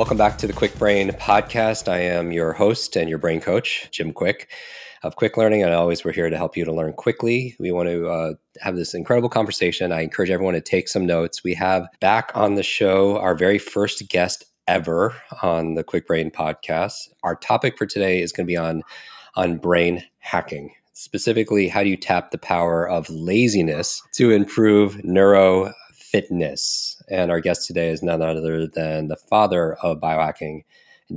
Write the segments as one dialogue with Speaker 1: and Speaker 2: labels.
Speaker 1: Welcome back to the Kwik Brain podcast. I am your host and your brain coach, Jim Kwik of Kwik Learning. And always, we're here to help you to learn quickly. We want to uh, have this incredible conversation. I encourage everyone to take some notes. We have back on the show our very first guest ever on the Kwik Brain podcast. Our topic for today is going to be on on brain hacking. Specifically, how do you tap the power of laziness to improve neuro fitness. And our guest today is none other than the father of biohacking,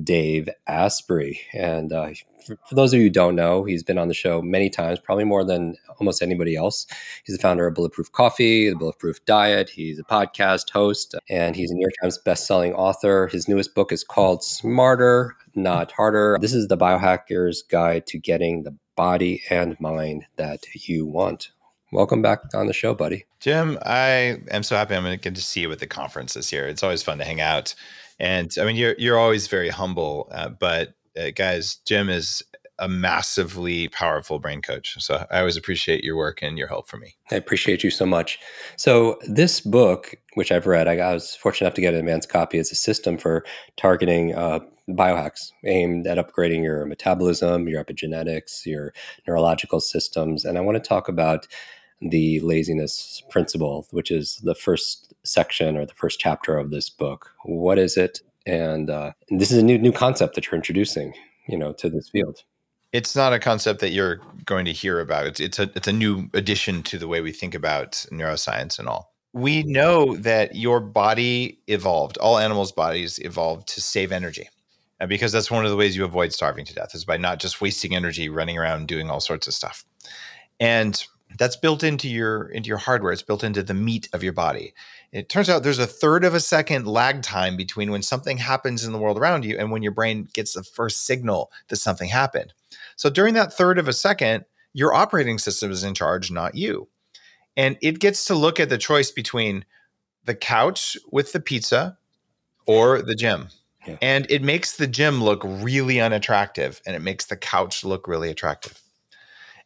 Speaker 1: Dave Asprey. And uh, for, those of you who don't know, he's been on the show many times, probably more than almost anybody else. He's the founder of Bulletproof Coffee, the Bulletproof Diet. He's a podcast host, and he's a New York Times bestselling author. His newest book is called Smarter, Not Harder. This is the biohacker's guide to getting the body and mind that you want welcome back on the show, buddy.
Speaker 2: Jim, I am so happy I'm going to get to see you at the conference this year. It's always fun to hang out, and I mean you're you're always very humble, uh, but uh, guys, Jim is a massively powerful brain coach. So I always appreciate your work and your help for me.
Speaker 1: I appreciate you so much. So this book, which I've read, I was fortunate enough to get an advanced copy. It's a system for targeting uh, biohacks aimed at upgrading your metabolism, your epigenetics, your neurological systems, and I want to talk about the laziness principle, which is the first section or the first chapter of this book. What is it? And, uh, this is a new new concept that you're introducing, you know, to this field.
Speaker 2: It's not a concept that you're going to hear about. It's it's a it's a new addition to the way we think about neuroscience and all. We know that your body evolved. All animals' bodies evolved to save energy. And because that's one of the ways you avoid starving to death is by not just wasting energy running around doing all sorts of stuff. And that's built into your into your hardware. It's built into the meat of your body. It turns out there's a third of a second lag time between when something happens in the world around you and when your brain gets the first signal that something happened. So during that third of a second your operating system is in charge not you. And it gets to look at the choice between the couch with the pizza or the gym. Yeah. and it makes the gym look really unattractive and it makes the couch look really attractive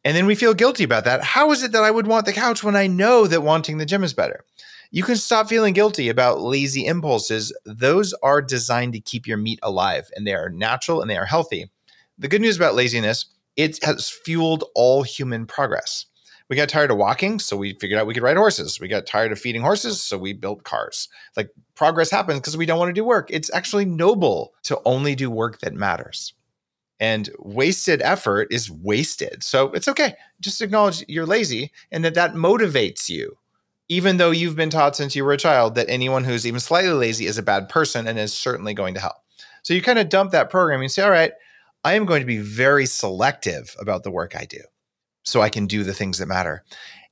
Speaker 2: and then we feel guilty about that. How is it that I would want the couch when I know that wanting the gym is better? You can stop feeling guilty about lazy impulses. Those are designed to keep your meat alive and they are natural and they are healthy. The good news about laziness, it has fueled all human progress. We got tired of walking, so we figured out we could ride horses. We got tired of feeding horses, so we built cars. Like progress happens because we don't want to do work. It's actually noble to only do work that matters and wasted effort is wasted. So it's okay. Just acknowledge you're lazy and that that motivates you. Even though you've been taught since you were a child that anyone who's even slightly lazy is a bad person and is certainly going to hell. So you kind of dump that program and say, all right, I am going to be very selective about the work I do so I can do the things that matter.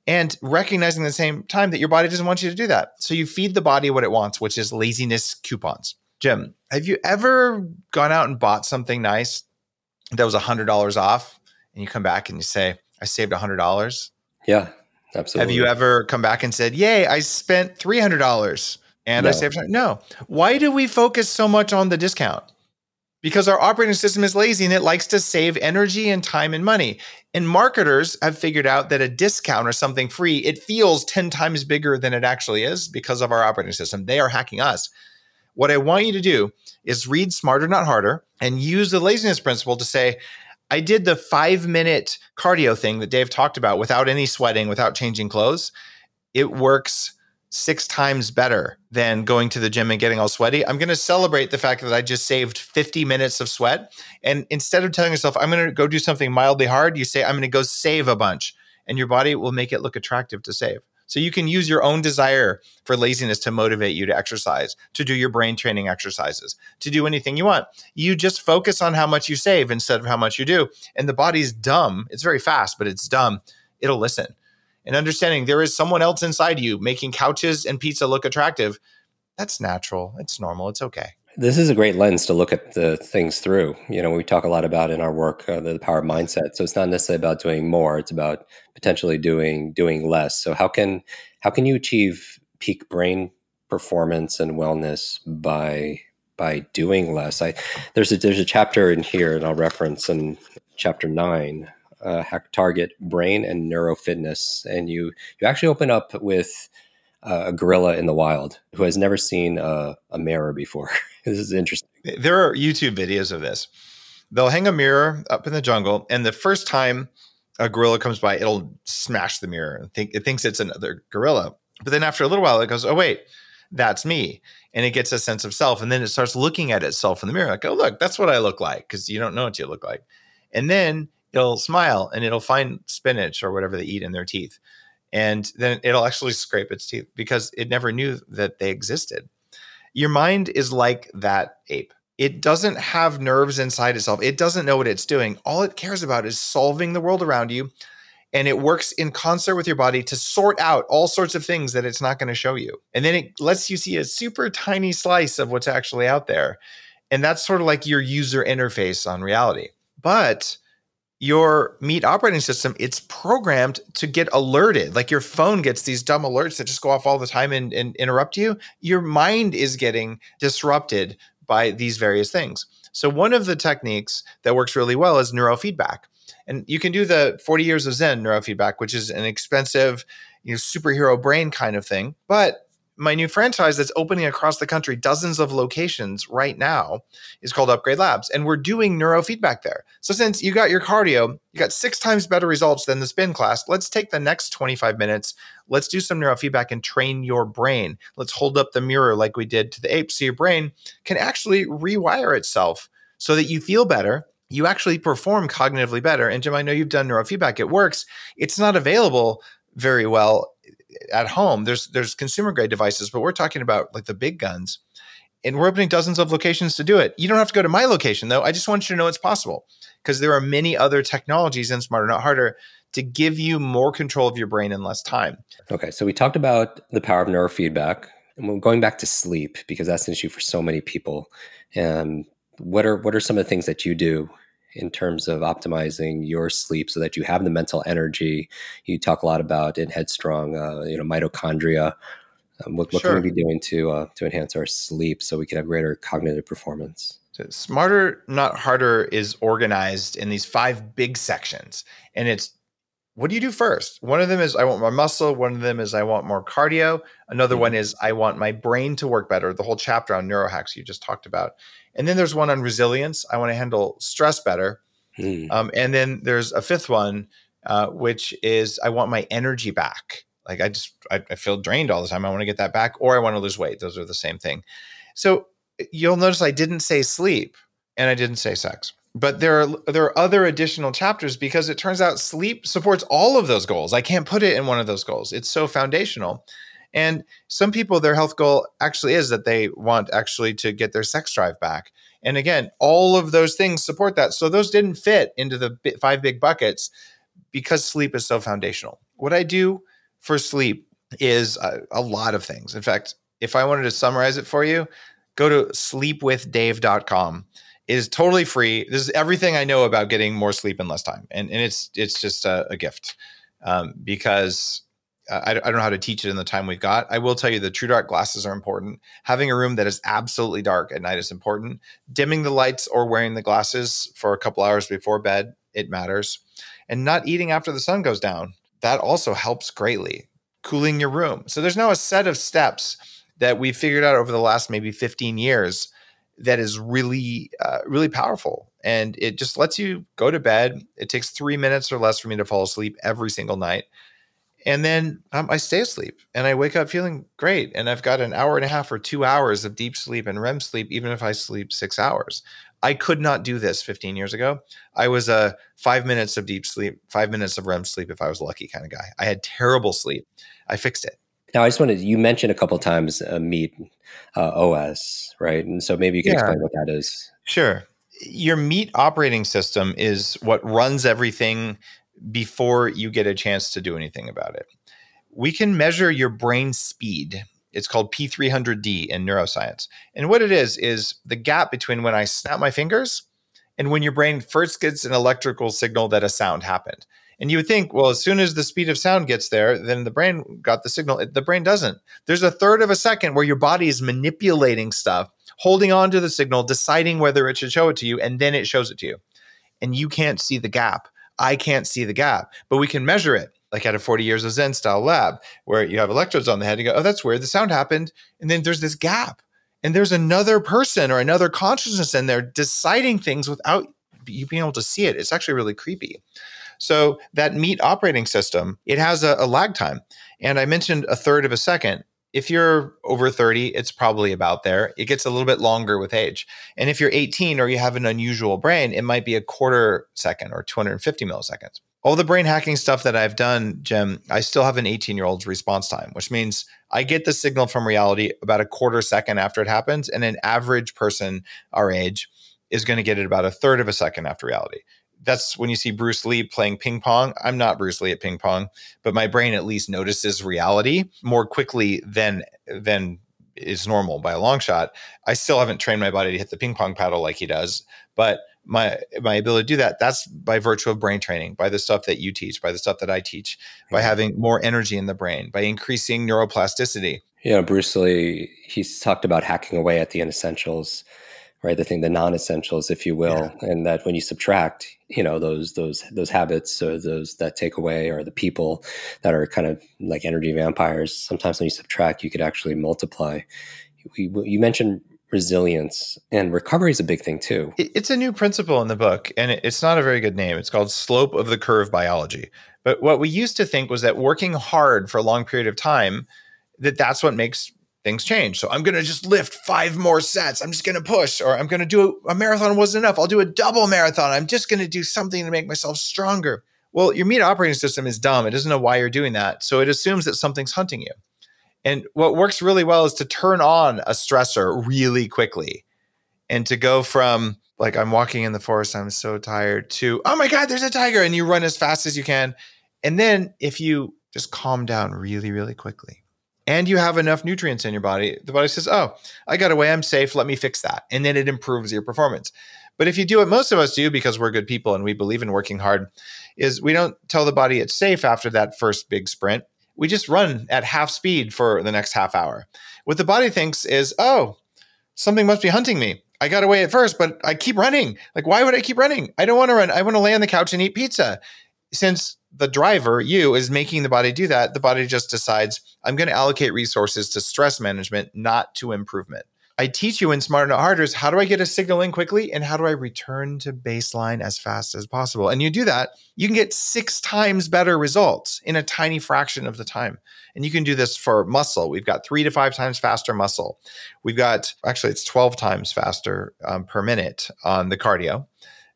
Speaker 2: And recognizing at the same time that your body doesn't want you to do that. So you feed the body what it wants, which is laziness coupons. Jim, have you ever gone out and bought something nice that was a hundred dollars off, and you come back and you say, "I saved a hundred dollars."
Speaker 1: Yeah, absolutely.
Speaker 2: Have you ever come back and said, "Yay, I spent three hundred dollars and no. I saved"? No. Why do we focus so much on the discount? Because our operating system is lazy and it likes to save energy and time and money. And marketers have figured out that a discount or something free, it feels 10 times bigger than it actually is because of our operating system. They are hacking us. What I want you to do is read Smarter, Not Harder and use the laziness principle to say, I did the five minute cardio thing that Dave talked about without any sweating, without changing clothes. It works six times better than going to the gym and getting all sweaty. I'm going to celebrate the fact that I just saved 50 minutes of sweat. And instead of telling yourself, I'm going to go do something mildly hard, you say, I'm going to go save a bunch. And your body will make it look attractive to save. So you can use your own desire for laziness to motivate you to exercise, to do your brain training exercises, to do anything you want. You just focus on how much you save instead of how much you do. And the body's dumb. It's very fast, but it's dumb. It'll listen. And understanding there is someone else inside you making couches and pizza look attractive. That's natural. It's normal. It's okay.
Speaker 1: This is a great lens to look at the things through. You know, we talk a lot about in our work uh, the power of mindset. So it's not necessarily about doing more; it's about potentially doing doing less. So how can how can you achieve peak brain performance and wellness by by doing less? I there's a there's a chapter in here, and I'll reference in chapter nine, uh, hack target brain and neurofitness, and you you actually open up with a gorilla in the wild who has never seen a, a mirror before. this is interesting.
Speaker 2: There are YouTube videos of this. They'll hang a mirror up in the jungle, and the first time a gorilla comes by, it'll smash the mirror and think it thinks it's another gorilla. But then after a little while, it goes, "Oh wait, that's me," and it gets a sense of self. And then it starts looking at itself in the mirror, like, "Oh look, that's what I look like," because you don't know what you look like. And then it'll smile and it'll find spinach or whatever they eat in their teeth and then it'll actually scrape its teeth because it never knew that they existed. Your mind is like that ape. It doesn't have nerves inside itself. It doesn't know what it's doing. All it cares about is solving the world around you. And it works in concert with your body to sort out all sorts of things that it's not going to show you. And then it lets you see a super tiny slice of what's actually out there. And that's sort of like your user interface on reality. But your meat operating system it's programmed to get alerted. Like your phone gets these dumb alerts that just go off all the time and, and interrupt you. Your mind is getting disrupted by these various things. So one of the techniques that works really well is neurofeedback. And you can do the 40 years of zen neurofeedback which is an expensive you know superhero brain kind of thing. But my new franchise that's opening across the country, dozens of locations right now, is called Upgrade Labs. And we're doing neurofeedback there. So since you got your cardio, you got six times better results than the spin class, let's take the next 25 minutes. Let's do some neurofeedback and train your brain. Let's hold up the mirror like we did to the ape so your brain can actually rewire itself so that you feel better. You actually perform cognitively better. And Jim, I know you've done neurofeedback, it works. It's not available very well at home. There's there's consumer grade devices, but we're talking about like the big guns. And we're opening dozens of locations to do it. You don't have to go to my location though. I just want you to know it's possible because there are many other technologies in Smarter Not Harder to give you more control of your brain in less time.
Speaker 1: Okay, so we talked about the power of neurofeedback, and we're going back to sleep because that's an issue for so many people. And what are what are some of the things that you do in terms of optimizing your sleep so that you have the mental energy. You talk a lot about in Headstrong, uh, you know, mitochondria. Um, what, what sure. can we be doing to uh, to enhance our sleep so we can have greater cognitive performance?
Speaker 2: So smarter, not harder, is organized in these five big sections, and it's what do you do first? One of them is I want more muscle. One of them is I want more cardio. Another mm-hmm. one is I want my brain to work better. The whole chapter on neurohacks you just talked about. And then there's one on resilience. I want to handle stress better. Mm. Um, and then there's a fifth one, uh, which is I want my energy back. Like I just I, I feel drained all the time. I want to get that back, or I want to lose weight. Those are the same thing. So you'll notice I didn't say sleep and I didn't say sex. But there are there are other additional chapters because it turns out sleep supports all of those goals. I can't put it in one of those goals. It's so foundational. And some people, their health goal actually is that they want actually to get their sex drive back. And again, all of those things support that. So those didn't fit into the five big buckets because sleep is so foundational. What I do for sleep is a, a lot of things. In fact, if I wanted to summarize it for you, go to sleepwithdave.com. It is totally free. This is everything I know about getting more sleep in less time, and and it's it's just a, a gift um, because I, don't know how to teach it in the time we've got. I will tell you the TrueDark glasses are important. Having a room that is absolutely dark at night is important. Dimming the lights or wearing the glasses for a couple hours before bed, it matters. And not eating after the sun goes down, that also helps greatly. Cooling your room. So there's now a set of steps that we've figured out over the last maybe 15 years that is really, uh, really powerful. And it just lets you go to bed. It takes three minutes or less for me to fall asleep every single night and then um, I stay asleep and I wake up feeling great. And I've got an hour and a half or two hours of deep sleep and REM sleep, even if I sleep six hours. I could not do this 15 years ago. I was a five minutes of deep sleep, five minutes of REM sleep if I was lucky kind of guy. I had terrible sleep. I fixed it.
Speaker 1: Now, I just wanted, you mentioned a couple times uh, Meat uh, OS, right? And so maybe you can yeah. explain what that is.
Speaker 2: Sure. Your Meat operating system is what runs everything before you get a chance to do anything about it. We can measure your brain speed. It's called P300D in neuroscience. And what it is, is the gap between when I snap my fingers and when your brain first gets an electrical signal that a sound happened. And you would think, well, as soon as the speed of sound gets there, then the brain got the signal. The brain doesn't. There's a third of a second where your body is manipulating stuff, holding on to the signal, deciding whether it should show it to you, and then it shows it to you. And you can't see the gap. I can't see the gap, but we can measure it like at a 40 years of Zen style lab where you have electrodes on the head. You go, oh, that's weird. The sound happened. And then there's this gap. And there's another person or another consciousness in there deciding things without you being able to see it. It's actually really creepy. So that meat operating system, it has a, a lag time. And I mentioned a third of a second if you're over 30, it's probably about there. It gets a little bit longer with age. And if you're 18 or you have an unusual brain, it might be a quarter second or 250 milliseconds. All the brain hacking stuff that I've done, Jim, I still have an 18 year old's response time, which means I get the signal from reality about a quarter second after it happens. And an average person our age is going to get it about a third of a second after reality that's when you see Bruce Lee playing ping pong. I'm not Bruce Lee at ping pong, but my brain at least notices reality more quickly than than is normal by a long shot. I still haven't trained my body to hit the ping pong paddle like he does, but my my ability to do that that's by virtue of brain training by the stuff that you teach by the stuff that i teach by having more energy in the brain by increasing neuroplasticity
Speaker 1: you know bruce lee he's talked about hacking away at the inessentials right? The thing, the non-essentials, if you will, yeah. and that when you subtract, you know, those those those habits or those that take away or the people that are kind of like energy vampires. Sometimes when you subtract, you could actually multiply. You, you mentioned resilience and recovery is a big thing too.
Speaker 2: It's a new principle in the book, and it's not a very good name. It's called slope of the curve biology. But what we used to think was that working hard for a long period of time that that's what makes things change. So I'm going to just lift five more sets. I'm just going to push, or I'm going to do a, a, marathon wasn't enough. I'll do a double marathon. I'm just going to do something to make myself stronger. Well, your meat operating system is dumb. It doesn't know why you're doing that. So it assumes that something's hunting you. And what works really well is to turn on a stressor really quickly and to go from like I'm walking in the forest, I'm so tired to, oh my God, there's a tiger. And you run as fast as you can. And then if you just calm down really, really quickly and you have enough nutrients in your body, the body says, Oh, I got away, I'm safe, let me fix that. And then it improves your performance. But if you do what most of us do because we're good people and we believe in working hard, is we don't tell the body it's safe after that first big sprint. We just run at half speed for the next half hour. What the body thinks is, oh, something must be hunting me. I got away at first, but I keep running. Like, why would I keep running? I don't want to run. I want to lay on the couch and eat pizza. Since the driver, you, is making the body do that, the body just decides, I'm going to allocate resources to stress management, not to improvement. I teach you in Smarter Not Harder is how do I get a signal in quickly and how do I return to baseline as fast as possible? And you do that, you can get six times better results in a tiny fraction of the time. And you can do this for muscle. We've got three to five times faster muscle. We've got, actually, it's 12 times faster um, per minute on the cardio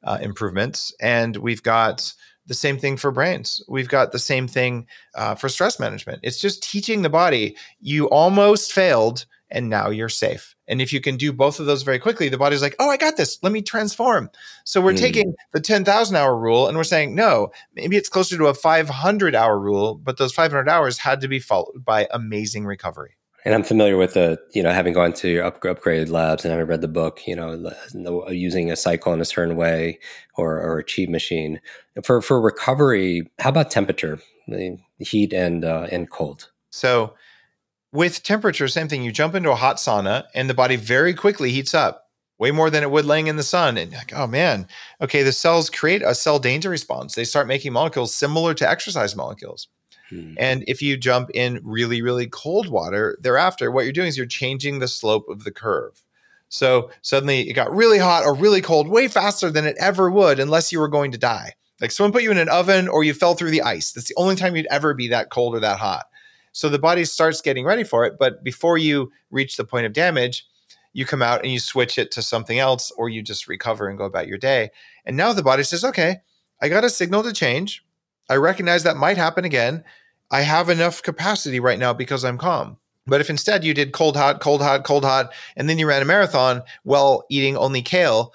Speaker 2: uh, improvements. And we've got, the same thing for brains. We've got the same thing uh, for stress management. It's just teaching the body you almost failed and now you're safe. And if you can do both of those very quickly, the body's like, oh, I got this. Let me transform. So we're mm. taking the 10,000 hour rule and we're saying, no, maybe it's closer to a 500 hour rule, but those 500 hours had to be followed by amazing recovery
Speaker 1: and I'm familiar with the, you know, having gone to up, upgraded labs and having read the book, you know, using a cycle in a certain way or, or a cheat machine for for recovery. How about temperature, heat and uh, and cold?
Speaker 2: So, with temperature, same thing. You jump into a hot sauna and the body very quickly heats up, way more than it would laying in the sun. And like, oh man, okay, the cells create a cell danger response. They start making molecules similar to exercise molecules. Hmm. And if you jump in really, really cold water thereafter, what you're doing is you're changing the slope of the curve. So suddenly it got really hot or really cold way faster than it ever would unless you were going to die. Like someone put you in an oven or you fell through the ice. That's the only time you'd ever be that cold or that hot. So the body starts getting ready for it. But before you reach the point of damage, you come out and you switch it to something else or you just recover and go about your day. And now the body says, okay, I got a signal to change. I recognize that might happen again. I have enough capacity right now because I'm calm. But if instead you did cold, hot, cold, hot, cold, hot, and then you ran a marathon while eating only kale,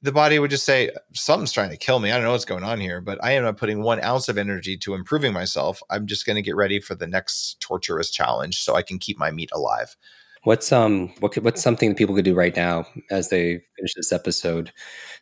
Speaker 2: the body would just say, Something's trying to kill me. I don't know what's going on here, but I am not putting one ounce of energy to improving myself. I'm just going to get ready for the next torturous challenge so I can keep my meat alive.
Speaker 3: What's um what could, what's something that people could do right now as they finish this episode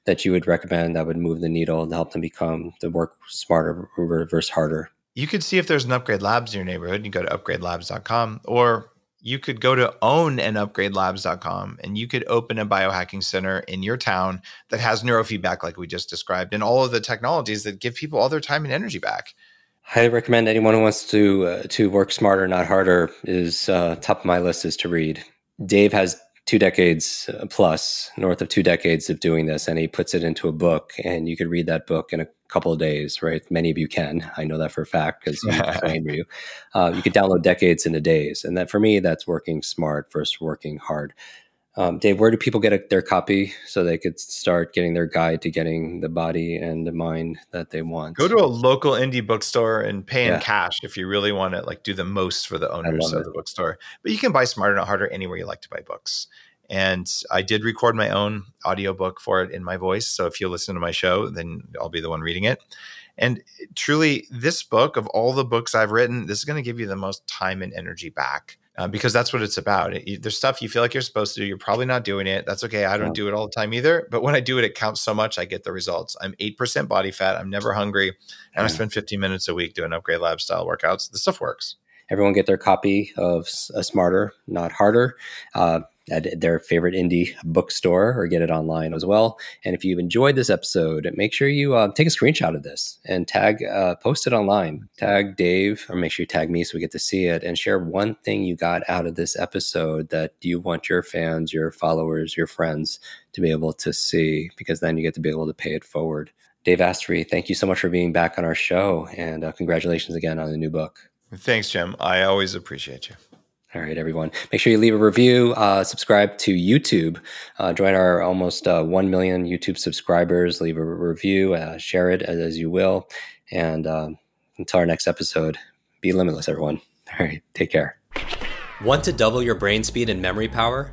Speaker 3: that you would recommend that would move the needle and help them become to work smarter, reverse harder?
Speaker 2: You could see if there's an upgrade labs in your neighborhood. You go to upgradelabs.com or you could go to own and you could open a biohacking center in your town that has neurofeedback like we just described and all of the technologies that give people all their time and energy back
Speaker 3: highly recommend anyone who wants to uh, to work smarter not harder is uh, top of my list is to read dave has two decades uh, plus north of two decades of doing this and he puts it into a book and you could read that book in a couple of days, right? Many of you can. I know that for a fact because I you. Uh, you could download decades into days, and that for me, that's working smart versus working hard. Um, Dave, where do people get a, their copy so they could start getting their guide to getting the body and the mind that they want?
Speaker 2: Go to a local indie bookstore and pay in yeah. cash if you really want to like do the most for the owners of it. the bookstore. But you can buy Smarter Not Harder anywhere you like to buy books. And I did record my own audiobook for it in my voice. So if you listen to my show, then I'll be the one reading it. And truly, this book, of all the books I've written, this is going to give you the most time and energy back. Uh, because that's what it's about. It, there's stuff you feel like you're supposed to do. You're probably not doing it. That's okay. I don't yeah. do it all the time either. But when I do it, it counts so much. I get the results. I'm 8% body fat. I'm never hungry. And yeah. I spend 15 minutes a week doing upgrade lab style workouts. The stuff works.
Speaker 3: Everyone get their copy of a Smarter, Not Harder. Uh, at their favorite indie bookstore or get it online as well. And if you've enjoyed this episode, make sure you uh, take a screenshot of this and tag, uh, post it online. Tag Dave, or make sure you tag me so we get to see it and share one thing you got out of this episode that you want your fans, your followers, your friends to be able to see, because then you get to be able to pay it forward. Dave Asprey, thank you so much for being back on our show, and uh, congratulations again on the new book.
Speaker 2: Thanks, Jim. I always appreciate you.
Speaker 3: All right, everyone. Make sure you leave a review, uh, subscribe to YouTube, uh, join our almost uh, 1 million YouTube subscribers, leave a review, uh, share it as, as, you will. And uh, until our next episode, be limitless, everyone. All right, take care. Want to double your brain speed and memory power?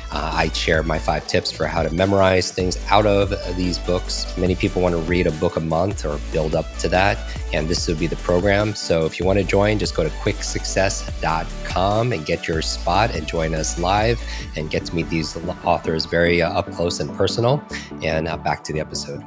Speaker 1: Uh, I share my five tips for how to memorize things out of these books. Many people want to read a book a month or build up to that, and this would be the program. So if you want to join, just go to kwiksuccess.com and get your spot and join us live and get to meet these authors very uh, up close and personal. And uh, back to the episode.